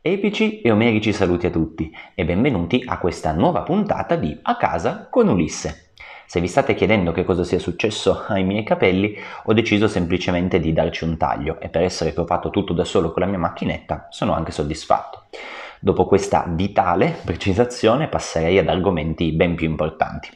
Epici e omerici saluti a tutti e benvenuti a questa nuova puntata di A casa con Ulisse. Se vi state chiedendo che cosa sia successo ai miei capelli, ho deciso semplicemente di darci un taglio e per essere che ho fatto tutto da solo con la mia macchinetta sono anche soddisfatto. Dopo questa vitale precisazione passerei ad argomenti ben più importanti.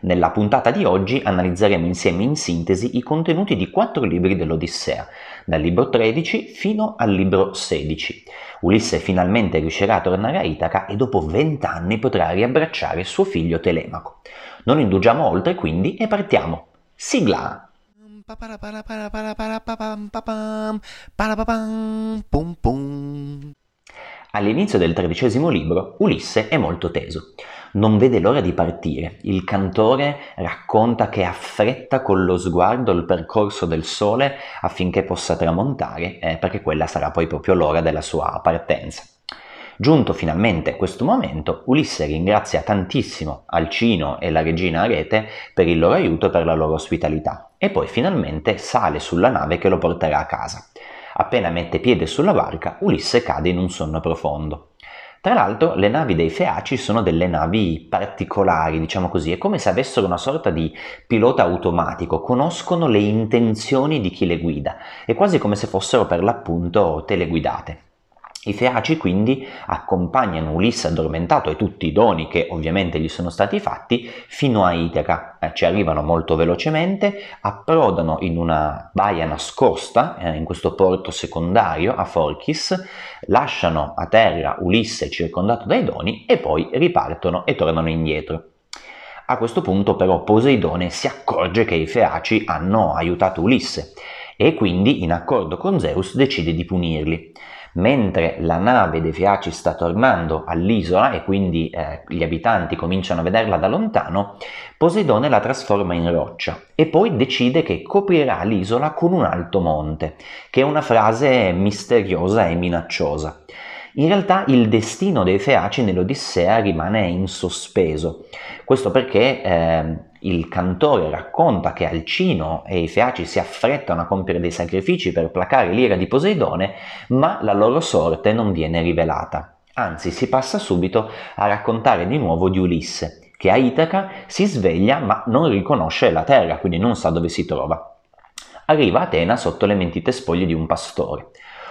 Nella puntata di oggi analizzeremo insieme in sintesi i contenuti di quattro libri dell'Odissea, dal libro 13 fino al libro 16. Ulisse finalmente riuscirà a tornare a Itaca e dopo vent'anni potrà riabbracciare suo figlio Telemaco. Non indugiamo oltre quindi e partiamo. Sigla! All'inizio del tredicesimo libro Ulisse è molto teso non vede l'ora di partire. Il cantore racconta che affretta con lo sguardo il percorso del sole affinché possa tramontare, eh, perché quella sarà poi proprio l'ora della sua partenza. Giunto finalmente questo momento, Ulisse ringrazia tantissimo Alcino e la regina Arete per il loro aiuto e per la loro ospitalità e poi finalmente sale sulla nave che lo porterà a casa. Appena mette piede sulla barca, Ulisse cade in un sonno profondo. Tra l'altro le navi dei Feaci sono delle navi particolari, diciamo così, è come se avessero una sorta di pilota automatico, conoscono le intenzioni di chi le guida, è quasi come se fossero per l'appunto teleguidate. I Feaci quindi accompagnano Ulisse addormentato e tutti i doni che ovviamente gli sono stati fatti fino a Itaca. Eh, ci arrivano molto velocemente, approdano in una baia nascosta, eh, in questo porto secondario a Forchis, lasciano a terra Ulisse circondato dai doni e poi ripartono e tornano indietro. A questo punto però Poseidone si accorge che i Feaci hanno aiutato Ulisse e quindi in accordo con Zeus decide di punirli mentre la nave dei Fiaci sta tornando all'isola e quindi eh, gli abitanti cominciano a vederla da lontano, Poseidone la trasforma in roccia e poi decide che coprirà l'isola con un alto monte, che è una frase misteriosa e minacciosa. In realtà il destino dei Feaci nell'Odissea rimane in sospeso. Questo perché eh, il cantore racconta che Alcino e i Feaci si affrettano a compiere dei sacrifici per placare l'ira di Poseidone, ma la loro sorte non viene rivelata. Anzi, si passa subito a raccontare di nuovo di Ulisse, che a Itaca si sveglia ma non riconosce la terra, quindi non sa dove si trova. Arriva Atena sotto le mentite spoglie di un pastore.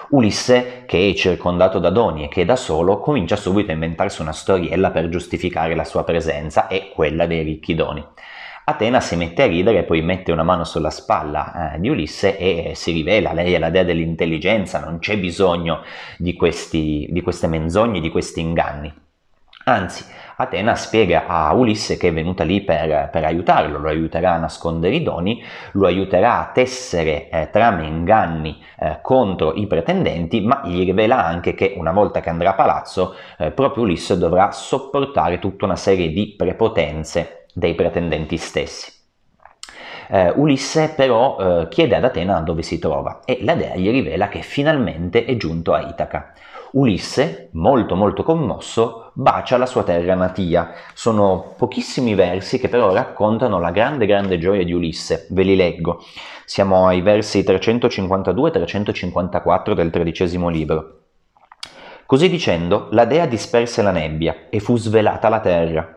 Ulisse, che è circondato da doni e che è da solo, comincia subito a inventarsi una storiella per giustificare la sua presenza e quella dei ricchi doni. Atena si mette a ridere poi mette una mano sulla spalla eh, di Ulisse e si rivela, lei è la dea dell'intelligenza, non c'è bisogno di, questi, di queste menzogne, di questi inganni. Anzi, Atena spiega a Ulisse che è venuta lì per, per aiutarlo, lo aiuterà a nascondere i doni, lo aiuterà a tessere eh, trame e inganni eh, contro i pretendenti, ma gli rivela anche che una volta che andrà a palazzo, eh, proprio Ulisse dovrà sopportare tutta una serie di prepotenze dei pretendenti stessi. Uh, Ulisse però uh, chiede ad Atena dove si trova e la dea gli rivela che finalmente è giunto a Itaca. Ulisse, molto molto commosso, bacia la sua terra natia. Sono pochissimi versi che però raccontano la grande grande gioia di Ulisse, ve li leggo. Siamo ai versi 352-354 del tredicesimo libro. Così dicendo, la dea disperse la nebbia e fu svelata la terra.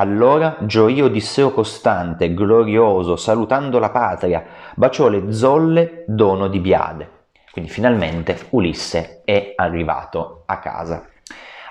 Allora gioì Odisseo costante, glorioso, salutando la patria, baciò le zolle dono di Biade. Quindi finalmente Ulisse è arrivato a casa.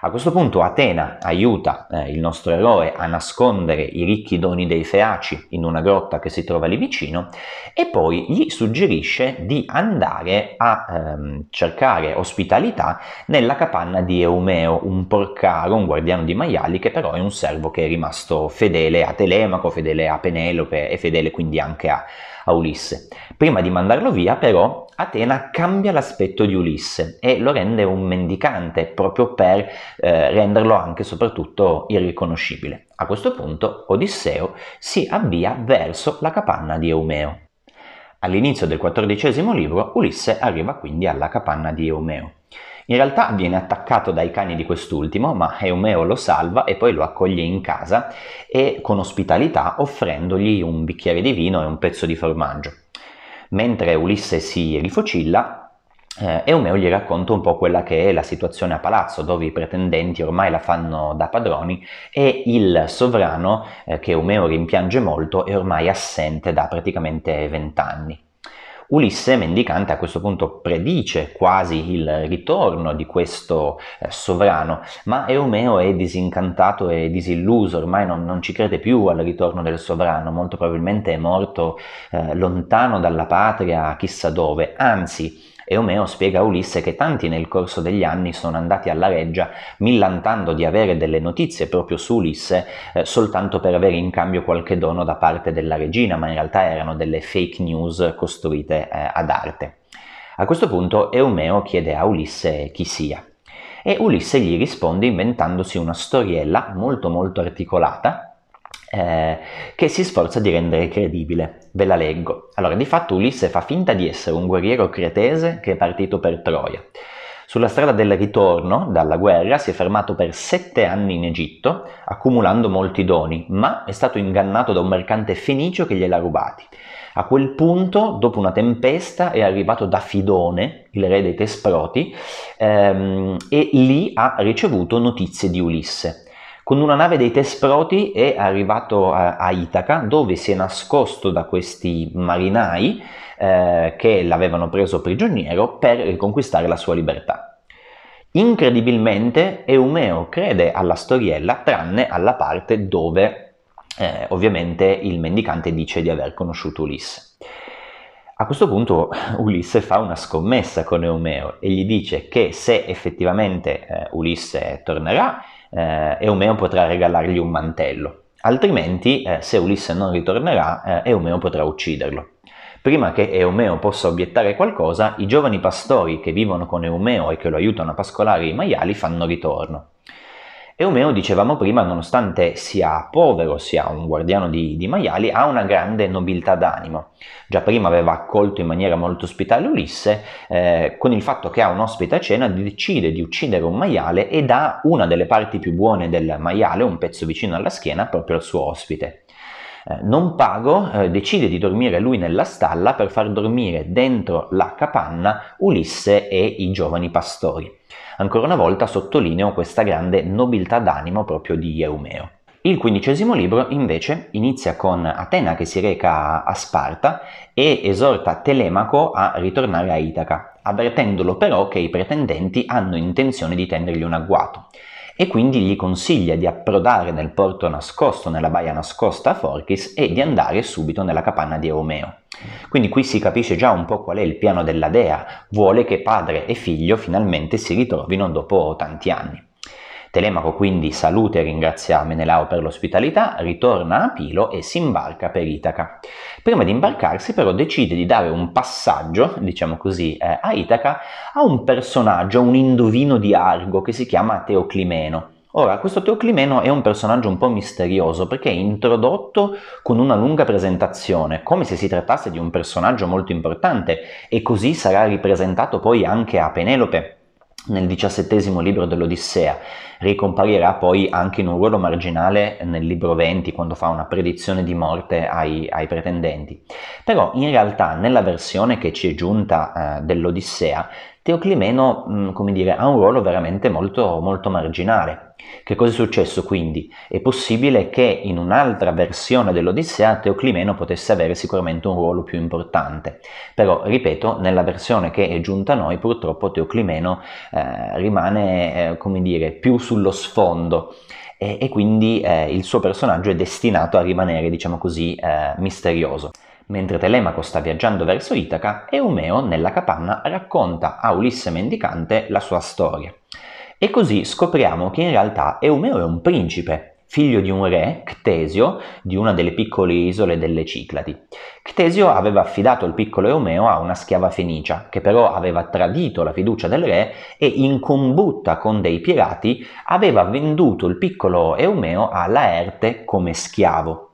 A questo punto Atena aiuta eh, il nostro eroe a nascondere i ricchi doni dei Feaci in una grotta che si trova lì vicino e poi gli suggerisce di andare a ehm, cercare ospitalità nella capanna di Eumeo, un porcaro, un guardiano di maiali che però è un servo che è rimasto fedele a Telemaco, fedele a Penelope e fedele quindi anche a, a Ulisse. Prima di mandarlo via però Atena cambia l'aspetto di Ulisse e lo rende un mendicante proprio per eh, renderlo anche e soprattutto irriconoscibile. A questo punto Odisseo si avvia verso la capanna di Eumeo. All'inizio del quattordicesimo libro Ulisse arriva quindi alla capanna di Eumeo. In realtà viene attaccato dai cani di quest'ultimo, ma Eumeo lo salva e poi lo accoglie in casa e con ospitalità offrendogli un bicchiere di vino e un pezzo di formaggio. Mentre Ulisse si rifocilla, eh, Eumeo gli racconta un po' quella che è la situazione a palazzo, dove i pretendenti ormai la fanno da padroni e il sovrano, eh, che Eumeo rimpiange molto, è ormai assente da praticamente vent'anni. Ulisse, mendicante, a questo punto predice quasi il ritorno di questo eh, sovrano, ma Eumeo è disincantato e disilluso, ormai non, non, ci crede più al ritorno del sovrano, molto probabilmente è morto eh, lontano dalla patria, chissà dove, anzi e Omeo spiega a Ulisse che tanti nel corso degli anni sono andati alla reggia millantando di avere delle notizie proprio su Ulisse eh, soltanto per avere in cambio qualche dono da parte della regina, ma in realtà erano delle fake news costruite eh, ad arte. A questo punto Eumeo chiede a Ulisse chi sia e Ulisse gli risponde inventandosi una storiella molto molto articolata eh, che si sforza di rendere credibile. Ve la leggo. Allora, di fatto Ulisse fa finta di essere un guerriero cretese che è partito per Troia. Sulla strada del ritorno dalla guerra si è fermato per sette anni in Egitto, accumulando molti doni, ma è stato ingannato da un mercante fenicio che gliel'ha rubati. A quel punto, dopo una tempesta, è arrivato da Fidone, il re dei Tesproti, ehm, e lì ha ricevuto notizie di Ulisse. Con una nave dei Tesproti è arrivato a, a Itaca dove si è nascosto da questi marinai eh, che l'avevano preso prigioniero per riconquistare la sua libertà. Incredibilmente Eumeo crede alla storiella tranne alla parte dove eh, ovviamente il mendicante dice di aver conosciuto Ulisse. A questo punto Ulisse fa una scommessa con Eumeo e gli dice che se effettivamente eh, Ulisse tornerà, eh, Eumeo potrà regalargli un mantello, altrimenti eh, se Ulisse non ritornerà eh, Eumeo potrà ucciderlo. Prima che Eumeo possa obiettare qualcosa, i giovani pastori che vivono con Eumeo e che lo aiutano a pascolare i maiali fanno ritorno. Eumeo, dicevamo prima, nonostante sia povero, sia un guardiano di, di, maiali, ha una grande nobiltà d'animo. Già prima aveva accolto in maniera molto ospitale Ulisse, eh, con il fatto che ha un ospite a cena decide di uccidere un maiale e dà una delle parti più buone del maiale, un pezzo vicino alla schiena, proprio al suo ospite. Eh, non pago, eh, decide di dormire lui nella stalla per far dormire dentro la capanna Ulisse e i giovani pastori. Ancora una volta sottolineo questa grande nobiltà d'animo proprio di Eumeo. Il quindicesimo libro invece inizia con Atena che si reca a Sparta e esorta Telemaco a ritornare a Itaca, avvertendolo però che i pretendenti hanno intenzione di tendergli un agguato e quindi gli consiglia di approdare nel porto nascosto, nella baia nascosta a Forchis e di andare subito nella capanna di Eumeo. Quindi qui si capisce già un po' qual è il piano della dea, vuole che padre e figlio finalmente si ritrovino dopo tanti anni. Telemaco quindi saluta e ringrazia Menelao per l'ospitalità, ritorna a Pilo e si imbarca per Itaca. Prima di imbarcarsi però decide di dare un passaggio, diciamo così, eh, a Itaca a un personaggio, un indovino di Argo che si chiama Teoclimeno. Ora, questo Teoclimeno è un personaggio un po' misterioso perché è introdotto con una lunga presentazione, come se si trattasse di un personaggio molto importante e così sarà ripresentato poi anche a Penelope nel diciassettesimo libro dell'Odissea, ricomparirà poi anche in un ruolo marginale nel libro 20 quando fa una predizione di morte ai, ai pretendenti. Però in realtà nella versione che ci è giunta eh, dell'Odissea Teoclimeno, mm, come dire, ha un ruolo veramente molto, molto marginale. Che cosa è successo quindi? È possibile che in un'altra versione dell'Odissea Teoclimeno potesse avere sicuramente un ruolo più importante, però ripeto, nella versione che è giunta a noi purtroppo Teoclimeno eh, rimane, eh, come dire, più sullo sfondo e, e quindi eh, il suo personaggio è destinato a rimanere, diciamo così, eh, misterioso. Mentre Telemaco sta viaggiando verso Itaca, Eumeo nella capanna racconta a Ulisse Mendicante la sua storia. E così scopriamo che in realtà Eumeo è un principe, figlio di un re, Ctesio, di una delle piccole isole delle Cicladi. Ctesio aveva affidato il piccolo Eumeo a una schiava fenicia, che però aveva tradito la fiducia del re e in combutta con dei pirati aveva venduto il piccolo Eumeo a Laerte come schiavo.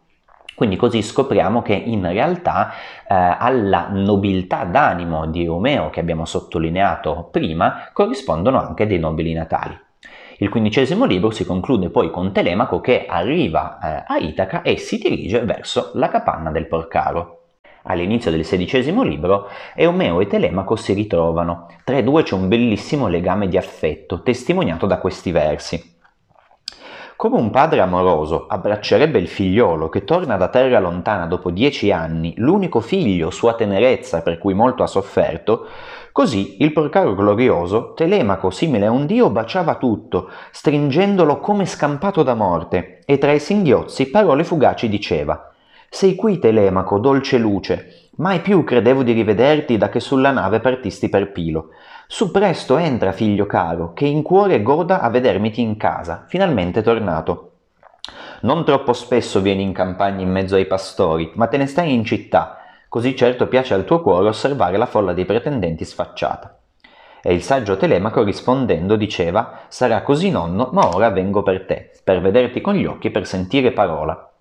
Quindi così scopriamo che in realtà eh, alla nobiltà d'animo di Romeo che abbiamo sottolineato prima corrispondono anche dei nobili natali. Il quindicesimo libro si conclude poi con Telemaco che arriva eh, a Itaca e si dirige verso la capanna del Porcaro. All'inizio del sedicesimo libro, Eumeo e Telemaco si ritrovano. Tra i due c'è un bellissimo legame di affetto, testimoniato da questi versi. Come un padre amoroso abbraccerebbe il figliolo che torna da terra lontana dopo dieci anni, l'unico figlio, sua tenerezza per cui molto ha sofferto, così il porcaro glorioso, Telemaco simile a un dio, baciava tutto, stringendolo come scampato da morte, e tra i singhiozzi parole fugaci diceva sei qui, Telemaco, dolce luce. Mai più credevo di rivederti da che sulla nave partisti per Pilo. Su presto entra, figlio caro, che in cuore goda a vedermiti in casa, finalmente tornato. Non troppo spesso vieni in campagna in mezzo ai pastori, ma te ne stai in città, così certo piace al tuo cuore osservare la folla dei pretendenti sfacciata. E il saggio Telemaco rispondendo diceva, sarà così nonno, ma ora vengo per te, per vederti con gli occhi, per sentire parola.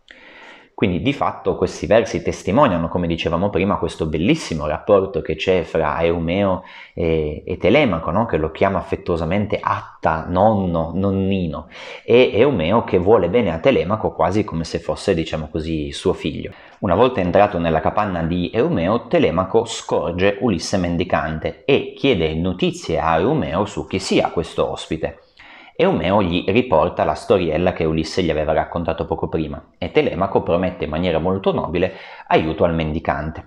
Quindi di fatto questi versi testimoniano, come dicevamo prima, questo bellissimo rapporto che c'è fra Eumeo e, e Telemaco, no? che lo chiama affettuosamente Atta, nonno, nonnino, e Eumeo che vuole bene a Telemaco quasi come se fosse, diciamo così, suo figlio. Una volta entrato nella capanna di Eumeo, Telemaco scorge Ulisse mendicante e chiede notizie a Eumeo su chi sia questo ospite. Eumeo gli riporta la storiella che Ulisse gli aveva raccontato poco prima e Telemaco promette in maniera molto nobile aiuto al mendicante.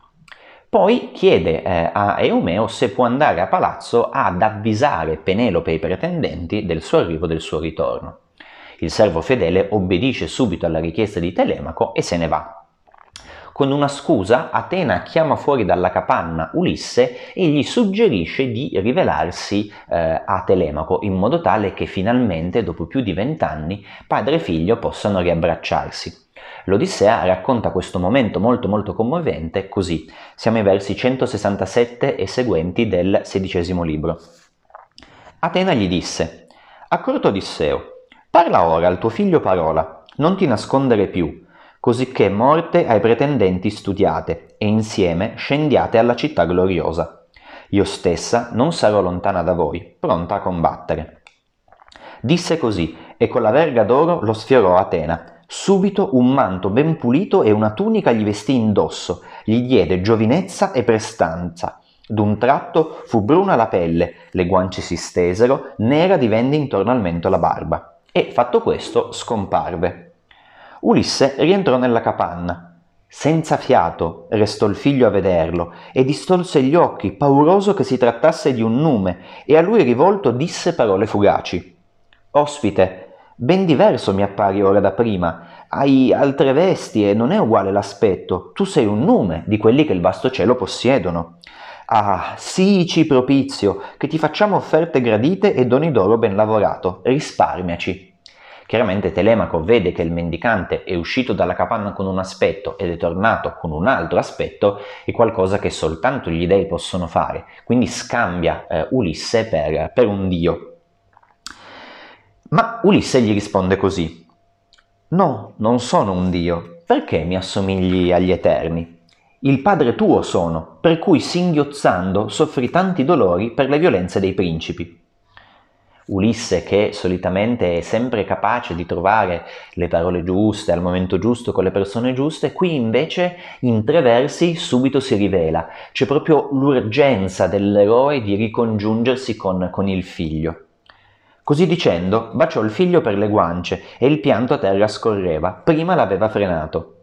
Poi chiede eh, a Eumeo se può andare a palazzo ad avvisare Penelope e i pretendenti del suo arrivo e del suo ritorno. Il servo fedele obbedisce subito alla richiesta di Telemaco e se ne va. Con una scusa, Atena chiama fuori dalla capanna Ulisse e gli suggerisce di rivelarsi eh, a Telemaco in modo tale che finalmente, dopo più di vent'anni, padre e figlio possano riabbracciarsi. L'Odissea racconta questo momento molto molto commovente così. Siamo ai versi 167 e seguenti del sedicesimo libro. Atena gli disse, Accorto Odisseo, parla ora al tuo figlio parola, non ti nascondere più, cosicché morte ai pretendenti studiate, e insieme scendiate alla città gloriosa. Io stessa non sarò lontana da voi, pronta a combattere. Disse così, e con la verga d'oro lo sfiorò Atena. Subito un manto ben pulito e una tunica gli vestì indosso, gli diede giovinezza e prestanza. D'un tratto fu bruna la pelle, le guance si stesero, nera divenne intorno al mento la barba. E fatto questo scomparve. Ulisse rientrò nella capanna. Senza fiato restò il figlio a vederlo e distolse gli occhi, pauroso che si trattasse di un nume, e a lui rivolto disse parole fugaci. Ospite, ben diverso mi appari ora da prima. Hai altre vesti e non è uguale l'aspetto. Tu sei un nume di quelli che il vasto cielo possiedono. Ah, sici propizio, che ti facciamo offerte gradite e doni d'oro ben lavorato. Risparmiaci. Chiaramente Telemaco vede che il mendicante è uscito dalla capanna con un aspetto ed è tornato con un altro aspetto, è qualcosa che soltanto gli dei possono fare, quindi scambia eh, Ulisse per, per un dio. Ma Ulisse gli risponde così, no, non sono un dio, perché mi assomigli agli Eterni? Il padre tuo sono, per cui singhiozzando soffri tanti dolori per le violenze dei principi. Ulisse che solitamente è sempre capace di trovare le parole giuste al momento giusto con le persone giuste, qui invece in tre versi subito si rivela, c'è proprio l'urgenza dell'eroe di ricongiungersi con, con il figlio. Così dicendo, baciò il figlio per le guance e il pianto a terra scorreva, prima l'aveva frenato.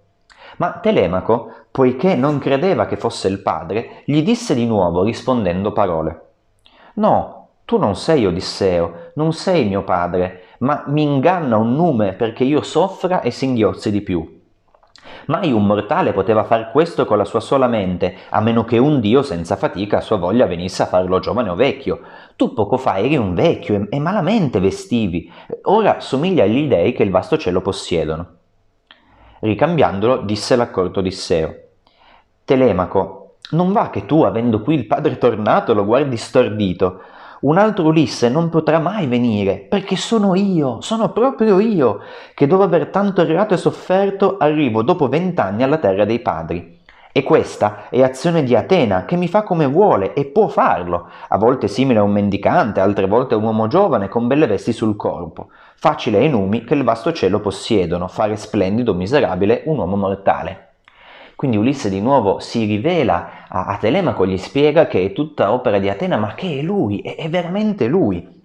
Ma Telemaco, poiché non credeva che fosse il padre, gli disse di nuovo rispondendo parole. No, tu non sei Odisseo, non sei mio padre, ma mi inganna un nume perché io soffra e singhiozzi di più. Mai un mortale poteva far questo con la sua sola mente, a meno che un dio senza fatica a sua voglia venisse a farlo giovane o vecchio. Tu poco fa eri un vecchio e, malamente vestivi, ora somiglia agli dei che il vasto cielo possiedono. Ricambiandolo, disse l'accorto Odisseo. Telemaco, non va che tu, avendo qui il padre tornato, lo guardi stordito, un altro Ulisse non potrà mai venire, perché sono io, sono proprio io, che dopo aver tanto errato e sofferto arrivo dopo vent'anni alla terra dei padri. E questa è azione di Atena, che mi fa come vuole e può farlo, a volte simile a un mendicante, altre volte a un uomo giovane con belle vesti sul corpo. Facile ai numi che il vasto cielo possiedono, fare splendido miserabile un uomo mortale. Quindi Ulisse di nuovo si rivela a, a Telemaco, gli spiega che è tutta opera di Atena, ma che è lui, è, è veramente lui.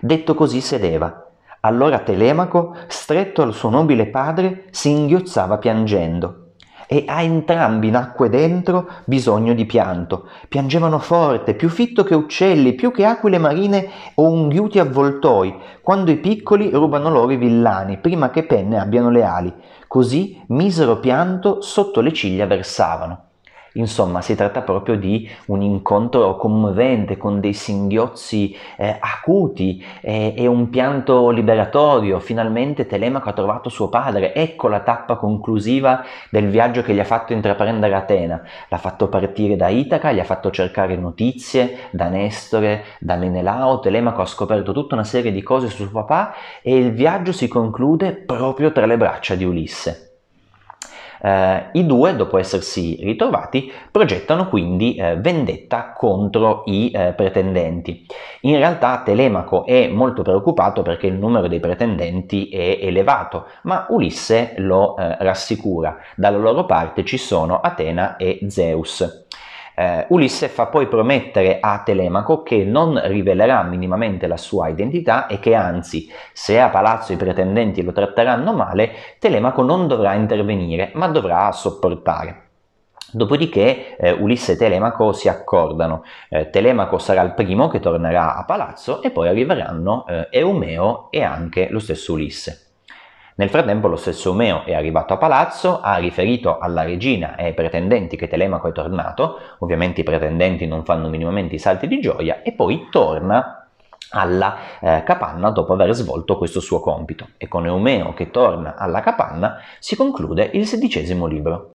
Detto così sedeva. Allora Telemaco, stretto al suo nobile padre, si inghiozzava piangendo e a entrambi nacque dentro bisogno di pianto. Piangevano forte, più fitto che uccelli, più che aquile marine o unghiuti avvoltoi, quando i piccoli rubano loro i villani, prima che penne abbiano le ali. Così misero pianto sotto le ciglia versavano. Insomma, si tratta proprio di un incontro commovente con dei singhiozzi eh, acuti eh, e un pianto liberatorio. Finalmente Telemaco ha trovato suo padre. Ecco la tappa conclusiva del viaggio che gli ha fatto intraprendere Atena. L'ha fatto partire da Itaca, gli ha fatto cercare notizie da Nestore, da Menelao. Telemaco ha scoperto tutta una serie di cose su suo papà e il viaggio si conclude proprio tra le braccia di Ulisse. Eh, I due, dopo essersi ritrovati, progettano quindi eh, vendetta contro i eh, pretendenti. In realtà Telemaco è molto preoccupato perché il numero dei pretendenti è elevato, ma Ulisse lo eh, rassicura. Dalla loro parte ci sono Atena e Zeus. Eh, Ulisse fa poi promettere a Telemaco che non rivelerà minimamente la sua identità e che anzi, se a palazzo i pretendenti lo tratteranno male, Telemaco non dovrà intervenire, ma dovrà sopportare. Dopodiché eh, Ulisse e Telemaco si accordano. Eh, Telemaco sarà il primo che tornerà a palazzo e poi arriveranno eh, Eumeo e anche lo stesso Ulisse. Nel frattempo lo stesso Omeo è arrivato a palazzo, ha riferito alla regina e ai pretendenti che Telemaco è tornato, ovviamente i pretendenti non fanno minimamente i salti di gioia, e poi torna alla eh, capanna dopo aver svolto questo suo compito. E con Eumeo che torna alla capanna si conclude il sedicesimo libro.